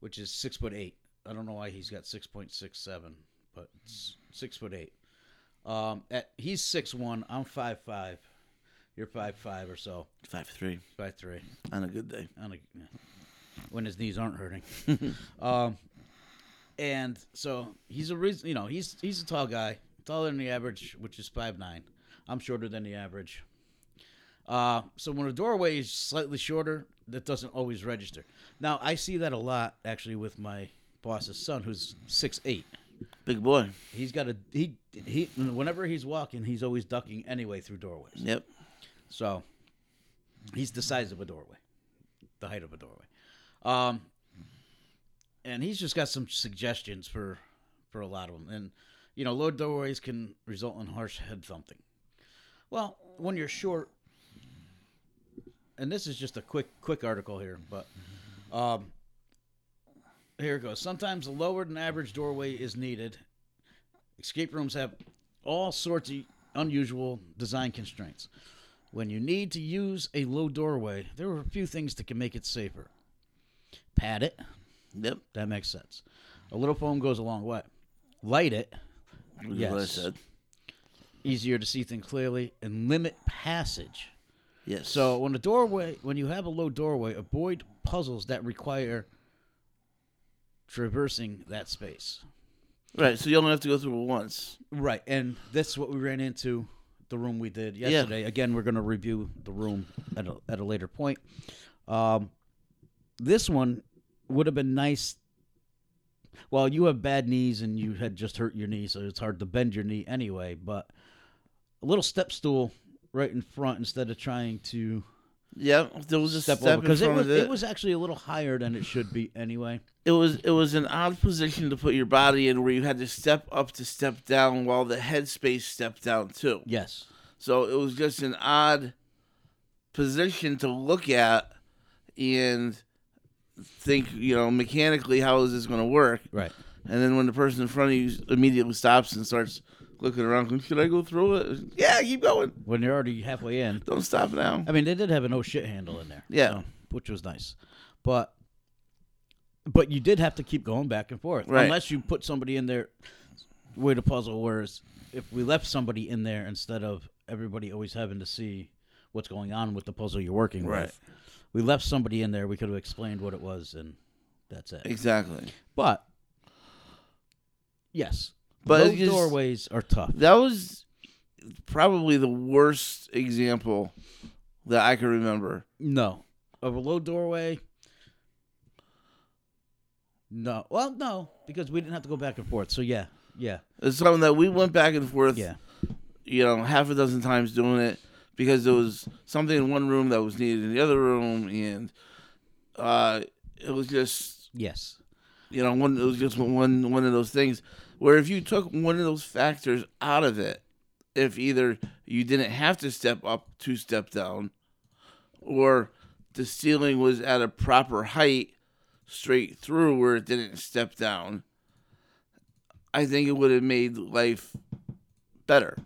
which is six foot eight. I don't know why he's got six point six seven, but it's six foot eight. Um, at he's six one. I'm five five. You're five five or so. Five three. Five three. on a good day. On a, yeah. when his knees aren't hurting. um, and so he's a reason. You know, he's he's a tall guy, taller than the average, which is five nine. I'm shorter than the average. Uh, so when a doorway is slightly shorter, that doesn't always register. Now I see that a lot actually with my boss's son, who's six eight. Big boy. He's got a he he. Whenever he's walking, he's always ducking anyway through doorways. Yep. So he's the size of a doorway, the height of a doorway. Um, and he's just got some suggestions for for a lot of them. And you know, low doorways can result in harsh head thumping. Well, when you're short, and this is just a quick quick article here, but um, here it goes. Sometimes a lower than average doorway is needed. Escape rooms have all sorts of unusual design constraints. When you need to use a low doorway, there are a few things that can make it safer. Pad it. Yep. That makes sense. A little foam goes a long way. Light it. Which what I Yes. said. Easier to see things clearly. And limit passage. Yes. So when a doorway, when you have a low doorway, avoid puzzles that require traversing that space. right, so you only have to go through it once. Right, and that's what we ran into the room we did yesterday. Again, we're going to review the room at a, at a later point. Um, this one would have been nice. Well, you have bad knees and you had just hurt your knee, so it's hard to bend your knee anyway. But a little step stool right in front instead of trying to Yeah, there was a step, step, over because it was it. it was actually a little higher than it should be anyway. it was it was an odd position to put your body in, where you had to step up to step down, while the headspace stepped down too. Yes. So it was just an odd position to look at and think, you know, mechanically how is this going to work? Right. And then when the person in front of you immediately stops and starts looking around, going, should I go through it? Yeah, keep going. When you're already halfway in. Don't stop now. I mean, they did have an oh shit handle in there. Yeah. so- which was nice. But but you did have to keep going back and forth. Right. Unless you put somebody in there way the puzzle whereas if we left somebody in there instead of everybody always having to see what's going on with the puzzle you're working Right. with. We left somebody in there, we could have explained what it was and that's it. Exactly. But yes. But just- doorways are tough. That was probably the worst example that I can remember. No. Of a low doorway. No. Well, no, because we didn't have to go back and forth. So yeah, yeah, It's something that we went back and forth, yeah. you know, half a dozen times doing it because there was something in one room that was needed in the other room, and uh, it was just Yes. you know one it was just one one of those things where if you took one of those factors out of it, if either you didn't have to step up to step down, or the ceiling was at a proper height straight through where it didn't step down, I think it would have made life better.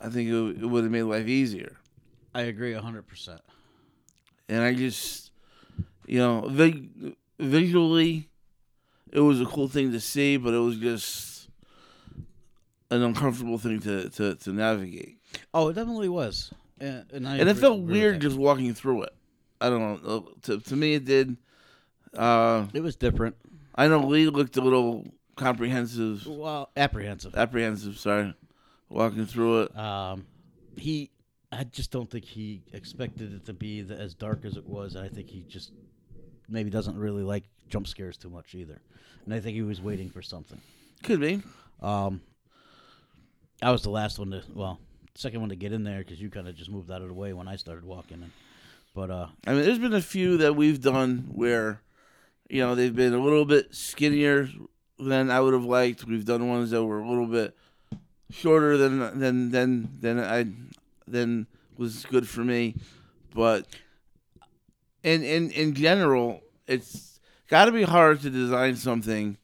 I think it, would have made life easier. I agree hundred percent. And I just, you know, vi- visually, it was a cool thing to see, but it was just an uncomfortable thing to, to, to navigate. Oh, it definitely was. And, and, I And it felt weird just walking through it. I don't know. uh, To, to me, it did. Uh, It was different. I know Lee looked a little comprehensive, Well, apprehensive. apprehensive, sorry, walking through it. Um, he, I just don't think he expected it to be the, as dark as it was. I think he just maybe doesn't really like jump scares too much either. And I think he was waiting for something. Could be. Um, I was the last one to, well, second one to get in there because you kind of just moved out of the way when I started walking. In. But uh, I mean, there's been a few that we've done where, you know, they've been a little bit skinnier than I would have liked. We've done ones that were a little bit shorter than than than than I than was good for me, but in in in general, it's got to be hard to design something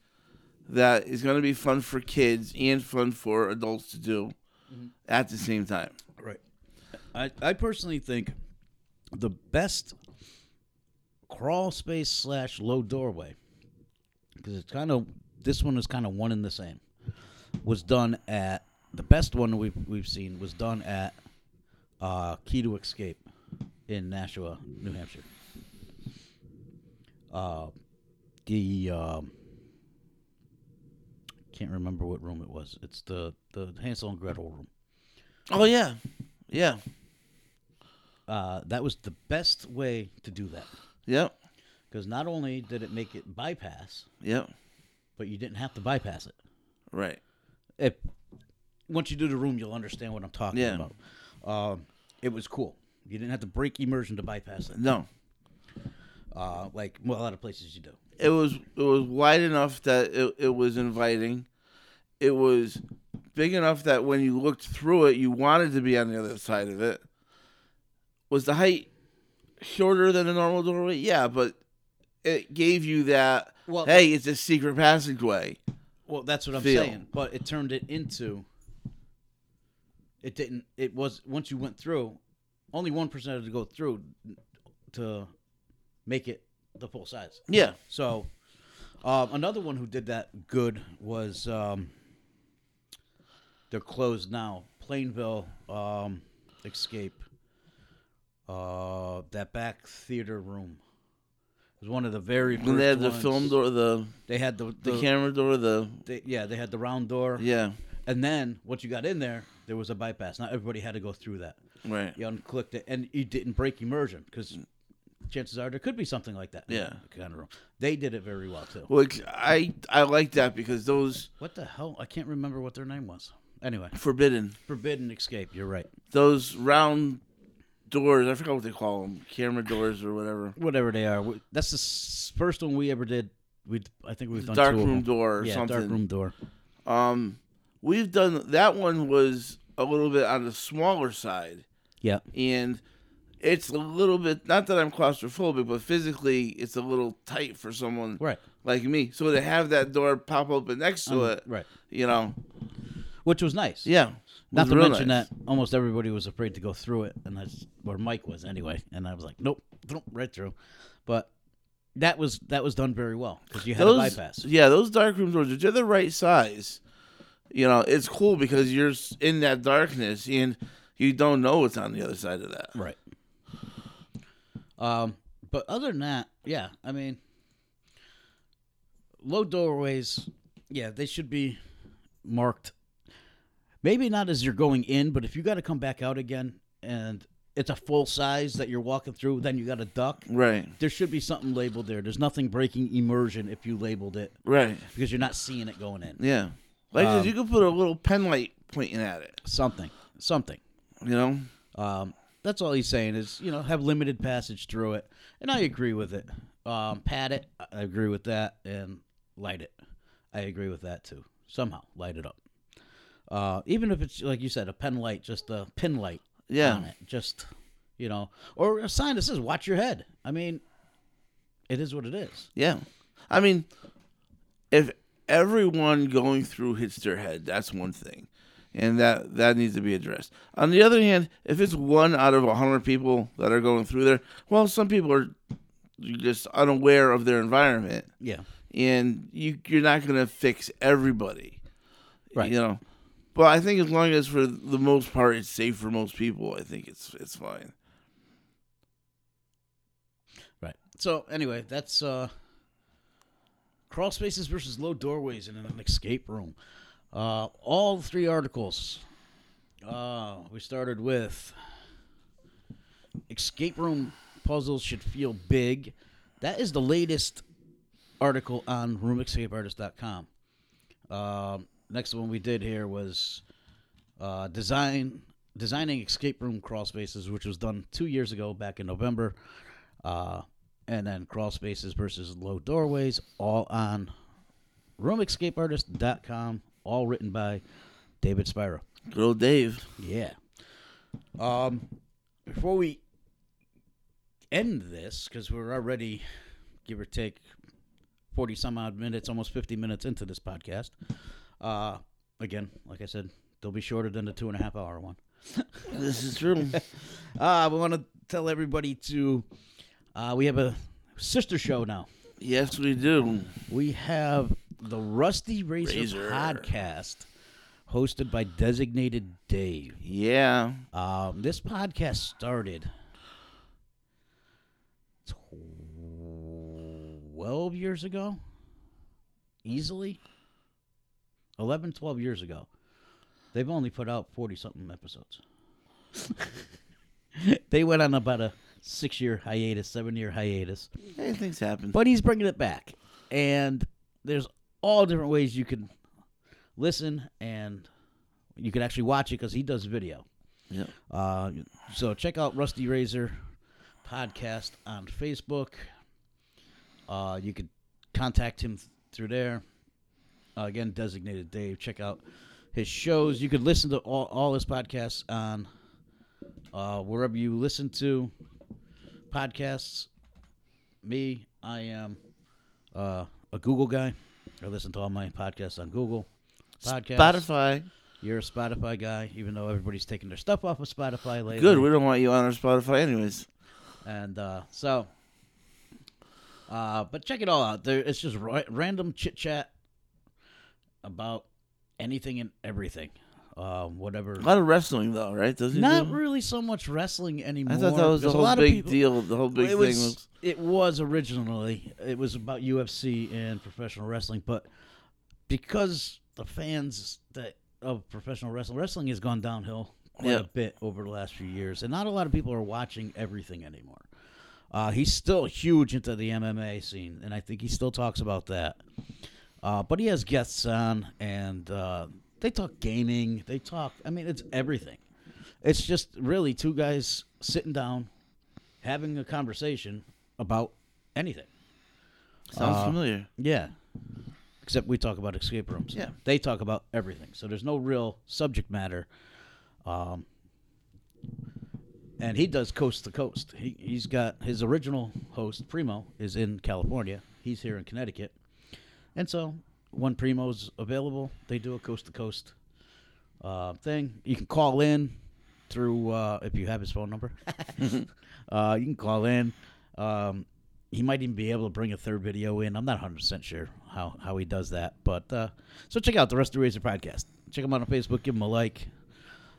that is going to be fun for kids and fun for adults to do at the same time. Right. I, I personally think the best crawl space slash low doorway, because it's kind of this one is kind of one and the same, was done at the best one we've we've seen was done at uh, Key to Escape in Nashua, New Hampshire. Uh, the um, can't remember what room it was. It's the the Hansel and Gretel room. Oh yeah, yeah, uh, that was the best way to do that yep, because not only did it make it bypass, yep, but you didn't have to bypass it. right. If once you do the room, you'll understand what I'm talking Yeah. about. Um, it was cool. You didn't have to break immersion to bypass it, No, uh, like well, a lot of places you do. It was it was wide enough that it, it was inviting. It was big enough that when you looked through it, you wanted to be on the other side of it. Was the height shorter than a normal doorway? Yeah, but it gave you that. Well- hey, it's a secret passageway. Well, that's what I'm Feel. saying. But it turned it into. It didn't. It was once you went through, only one person percent had to go through to make it the full size. Yeah, So, um, another one who did that good was um, they're closed now. Plainville um, Escape. Uh, that back theater room was one of the very when they had the ones. film door, the They had the, the the, camera door, the they, yeah, they had the round door. yeah, And then once you got in there, there was a bypass. Not everybody had to go through that. right. You unclicked it, and you didn't break immersion because chances are there could be something like that. Yeah. kind of room. They did it very well too. Which I I like that because those What the hell? I can't remember what their name was. Anyway, forbidden Forbidden Escape. You're right. those round doors. I forgot what they call them, camera doors or whatever. whatever they are. That's the first one we ever did. We I think we've done Dark room door or yeah, something. dark room door. Um, we've done that one was a little bit on the smaller side, Yeah, and it's a little bit not that I'm claustrophobic, but physically it's a little tight for someone right, like me. So to have that door pop open next to Um, it, right. you know, Which was nice. yeah. Not to mention nice. that almost everybody was afraid to go through it, and that's where Mike was anyway. And I was like, nope, nope right through. But that was that was done very well because you had those, a bypass. Yeah, those dark room doors, if they're the right size, you know, it's cool because you're in that darkness and you don't know what's on the other side of that. Right. Um, but other than that, yeah, I mean, low doorways, yeah, they should be marked. Maybe not as you're going in, but if you got to come back out again and it's a full size that you're walking through, then you got to duck. Right, There should be something labeled there. There's nothing breaking immersion if you labeled it right. because you're not seeing it going in. Yeah. Like Um, you could put a little pen light pointing at it, Something, something. you know? Um, that's all he's saying is, you know, have limited passage through it, and I agree with it. Um, pad it, I agree with that, and light it, I agree with that too. Somehow light it up, uh, even if it's like you said, a pen light, just a pin light Yeah. on it, just you know, or a sign that says "Watch your head." I mean, it is what it is. Yeah. I mean, if everyone going through hits their head, that's one thing. And that that needs to be addressed. On the other hand, if it's one out of a hundred people that are going through there, well, some people are just unaware of their environment, Yeah, and you you're not going to fix everybody, Right. You know, but I think as long as for the most part it's safe for most people, I think it's it's fine. right. So anyway, that's uh, crawl spaces versus low doorways in an escape room. Uh, all three articles. Uh, we started with escape room puzzles should feel big. That is the latest article on roomescapeartist.com. Um, next one we did here was uh, design designing escape room crawl spaces, which was done two years ago, back in November. Uh, and then crawl spaces versus low doorways, all on roomescapeartist.com, all written by David Spira. Good old Dave. Yeah. Um, before we end this, because we're already, give or take, 40 some odd minutes, almost 50 minutes into this podcast. Uh, again, like I said, they'll be shorter than the two and a half hour one. This is true. Uh, we want to tell everybody to, uh, we have a sister show now. yes, we do. We have the Rusty Razor, Razor. podcast hosted by Designated Dave. Yeah. Um, this podcast started 12 years ago, easily. 11, 12 years ago. They've only put out 40 something episodes. they went on about a six year hiatus, seven year hiatus. Hey, things happen. But he's bringing it back. And there's all different ways you can listen and you can actually watch it because he does video. yeah. Uh, so check out Rusty Razor podcast on Facebook. Uh, you could contact him th- through there. Uh, again, designated Dave. Check out his shows. You could listen to all, all his podcasts on uh, wherever you listen to podcasts. Me, I am uh, a Google guy. I listen to all my podcasts on Google. Podcasts. Spotify. You're a Spotify guy, even though everybody's taking their stuff off of Spotify lately. Good. We don't want you on our Spotify, anyways. And uh, so, uh, but check it all out. There, it's just ra- random chit chat about anything and everything, um, whatever. A lot of wrestling, though, right? Doesn't he Not really so much wrestling anymore. I thought that was the whole big people- deal. The whole big it thing was, was. It was originally. It was about UFC and professional wrestling, but because the fans that of professional wrestling, wrestling has gone downhill quite Yeah. a bit over the last few years, and not a lot of people are watching everything anymore. Uh, he's still huge into the MMA scene, and I think he still talks about that. Uh, but he has guests on, and uh, they talk gaming. They talk. I mean, it's everything. It's just really two guys sitting down, having a conversation about anything. Sounds Uh, familiar. Yeah. Except we talk about escape rooms. Yeah. They talk about everything. So there's no real subject matter. Um, and he does coast to coast. He, he's got his original host, Primo, is in California. He's here in Connecticut. And so when Primo's available, they do a coast to coast uh, thing. You can call in through, uh, if you have his phone number, uh, you can call in. Um, he might even be able to bring a third video in. I'm not 100% sure how, how he does that. But uh, so check out the Rusty Razor podcast. Check him out on Facebook. Give him a like.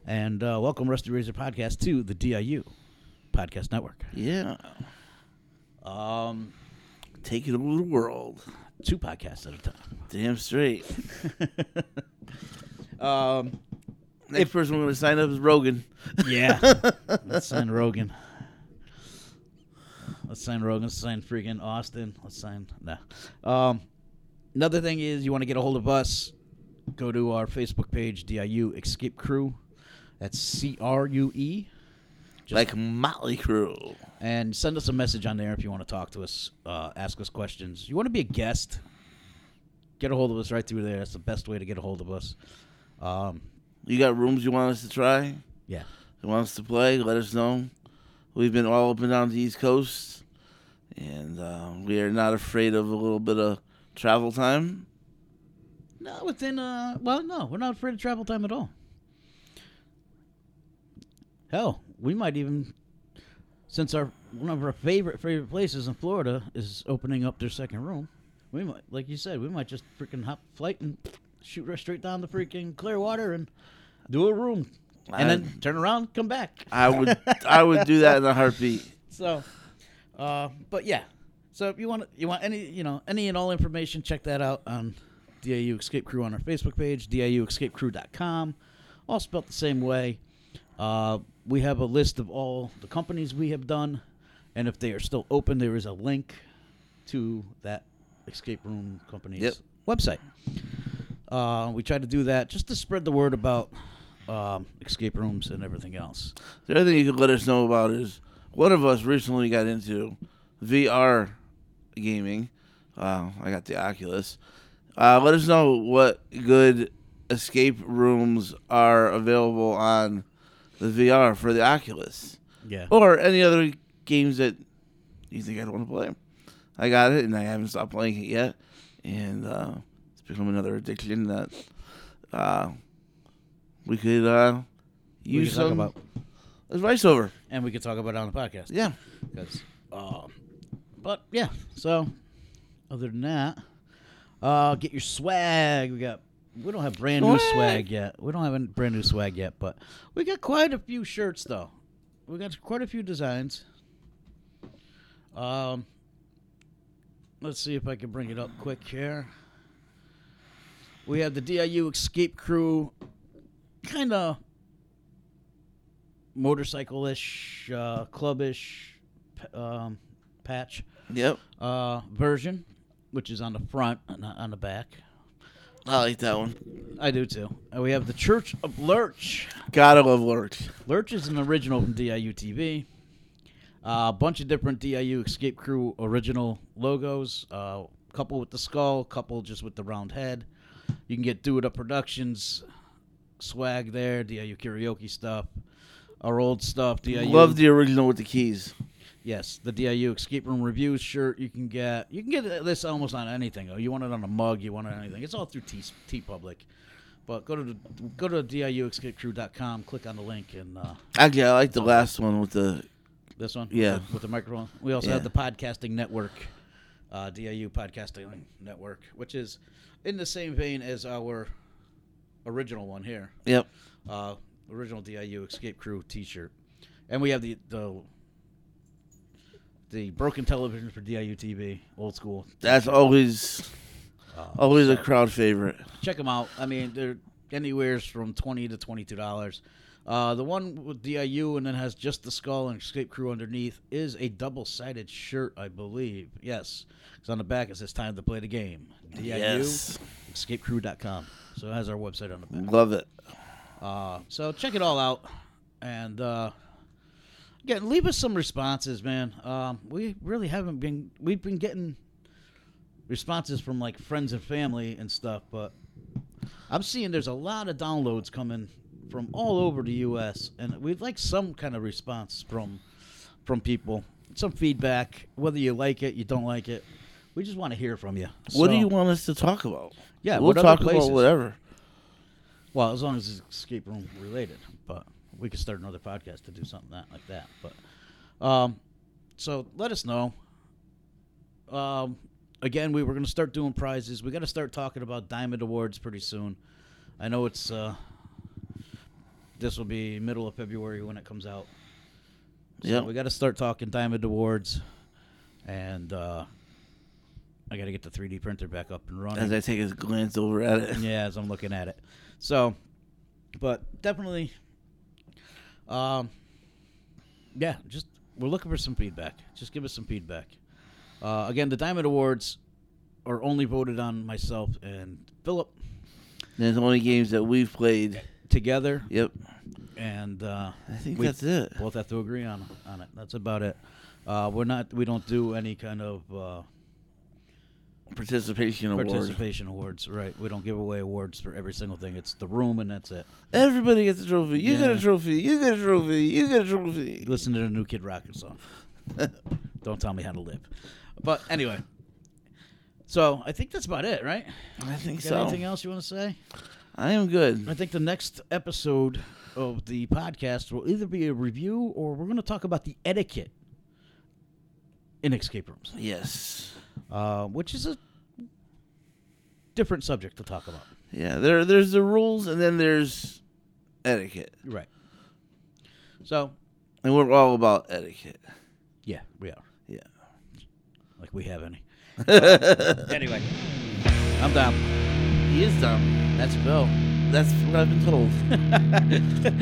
And uh, welcome Rusty Razor podcast to the DIU podcast network. Yeah. Um, Take it over the world. Two podcasts at a time. Damn straight. Um, Next person we're going to sign up is Rogan. yeah. Let's sign Rogan. Let's sign Rogan. Let's sign freaking Austin. Let's sign. Nah. Um, another thing is you want to get a hold of us, go to our Facebook page, DIU Escape Crew. That's C R U E. Like Motley Crue. And send us a message on there if you want to talk to us, uh, ask us questions. You want to be a guest? Get a hold of us right through there. That's the best way to get a hold of us. Um, You got rooms you want us to try? yeah, You want us to play? Let us know. We've been all up and down the East Coast, and uh, we are not afraid of a little bit of travel time. no, within uh, well, no, we're not afraid of travel time at all. Hell, we might even, since our one of our favorite favorite places in Florida is opening up their second room, we might, like you said, we might just freaking hop flight and shoot right straight down the freaking Clearwater and do a room, and then turn around, come back. I would, I would do that in a heartbeat. So, uh, but yeah. So if you want you want any you know any and all information, check that out on DIU Escape Crew on our Facebook page, DIUEscapeCrew.com, all spelled the same way. Uh, we have a list of all the companies we have done, and if they are still open, there is a link to that escape room company's Yep. website. Uh, we try to do that just to spread the word about um, escape rooms and everything else. The other thing you could let us know about is one of us recently got into VR gaming. Uh, I got the Oculus. Uh, let us know what good escape rooms are available on the VR for the Oculus, Yeah. or any other games that you think I'd want to play. I got it, and I haven't stopped playing it yet, and uh, it's become another addiction that uh, we could uh, We use can talk some about, advice over. and we could talk about it on the podcast. Yeah. Because, um, but yeah. So, other than that, uh, get your swag. We got. We don't have brand new Swag. swag yet. We don't have any brand new swag yet, but we got quite a few shirts though. We got quite a few designs. Um, let's see if I can bring it up quick here. We have the DIU Escape Crew, kind of motorcycle-ish, uh, club-ish um, patch Yep. uh, version, which is on the front and not on the back. I like that one. I do too. And we have the Church of Lurch. Gotta love Lurch. Lurch is an original from DIU TV. Uh, a bunch of different DIU Escape Crew original logos. A uh, couple with the skull, couple just with the round head. You can get Do It Up Productions swag there, DIU karaoke stuff. Our old stuff, DIU. Love the original with the keys. Yes, the DIU Escape Room Reviews shirt. You can get you can get this almost on anything. Oh, you want it on a mug, you want it on anything. It's all through T T Public. But go to the go to DIUEscapeCrew.com, click on the link, and uh, Actually, I like the last one with the. this one, Yeah. with the, with the microphone. We also Yeah. have the podcasting network, uh, DIU Podcasting Network, which is in the same vein as our original one here, Yep. uh, original DIU Escape Crew T-shirt, and we have the the the broken television for DIU TV, old school. That's always Uh, always a crowd favorite. check them out. I mean, they're anywhere from twenty to twenty two dollars. Uh, the one with DIU and then has just the skull and escape crew underneath is a double sided shirt, I believe. Yes, because on the back it says "Time to play the game." DIU Yes. escapecrew.com. So it has our website on the back. Love it. Uh, so check it all out. and uh, again, leave us some responses, man. Um, we really haven't been. We've been getting responses from like friends and family and stuff, but I'm seeing there's a lot of downloads coming from all over the U.S. and we'd like some kind of response from from people, some feedback, whether you like it, you don't like it. We just want to hear from you. What do you want us to talk about? Yeah, we'll talk about whatever. Well, as long as it's escape room related, we could start another podcast to do something that like that. But um, so let us know. Um, again, we were going to start doing prizes. We got to start talking about Diamond Awards pretty soon. I know it's uh, this will be middle of February when it comes out. So Yep. we got to start talking Diamond Awards, and uh, I got to get the 3D printer back up and running. As I take a glance over at it. Yeah, as I'm looking at it. So, but definitely, um, yeah, just we're looking for some feedback. Just give us some feedback. Uh, again, the Diamond Awards are only voted on myself and Philip There's only games that we've played. together, Yep. and uh, I think that's it. both have to agree on on it. That's about it. Uh, we're not. We don't do any kind of uh, Participation award. participation awards. Right. We don't give away awards for every single thing. It's the room, and that's it. Everybody gets a trophy. You get a Yeah. trophy. You get a trophy. You get a trophy. listen to the new Kid Rocket song. Don't tell me how to live. But anyway, so I think that's about it, right? I think Got so. anything else you want to say? I am good. I think the next episode of the podcast will either be a review or we're going to talk about the etiquette in escape rooms, Yes. Uh, which is a different subject to talk about. Yeah. There. There's the rules, and then there's etiquette, Right. So, and we're all about etiquette. yeah, we are. Yeah. Like we have any. anyway, I'm down. He is dumb. That's Bill. That's what I've been told.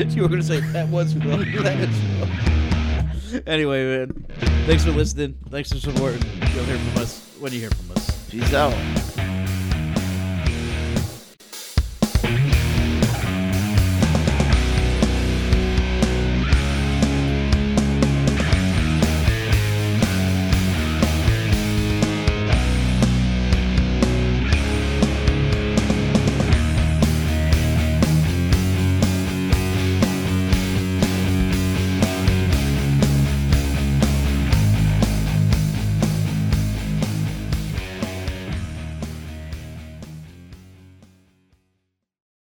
you were going to say that was Bill. that is Bill. anyway, man. Thanks for listening. Thanks for supporting. You'll hear from us when you hear from us. Peace out.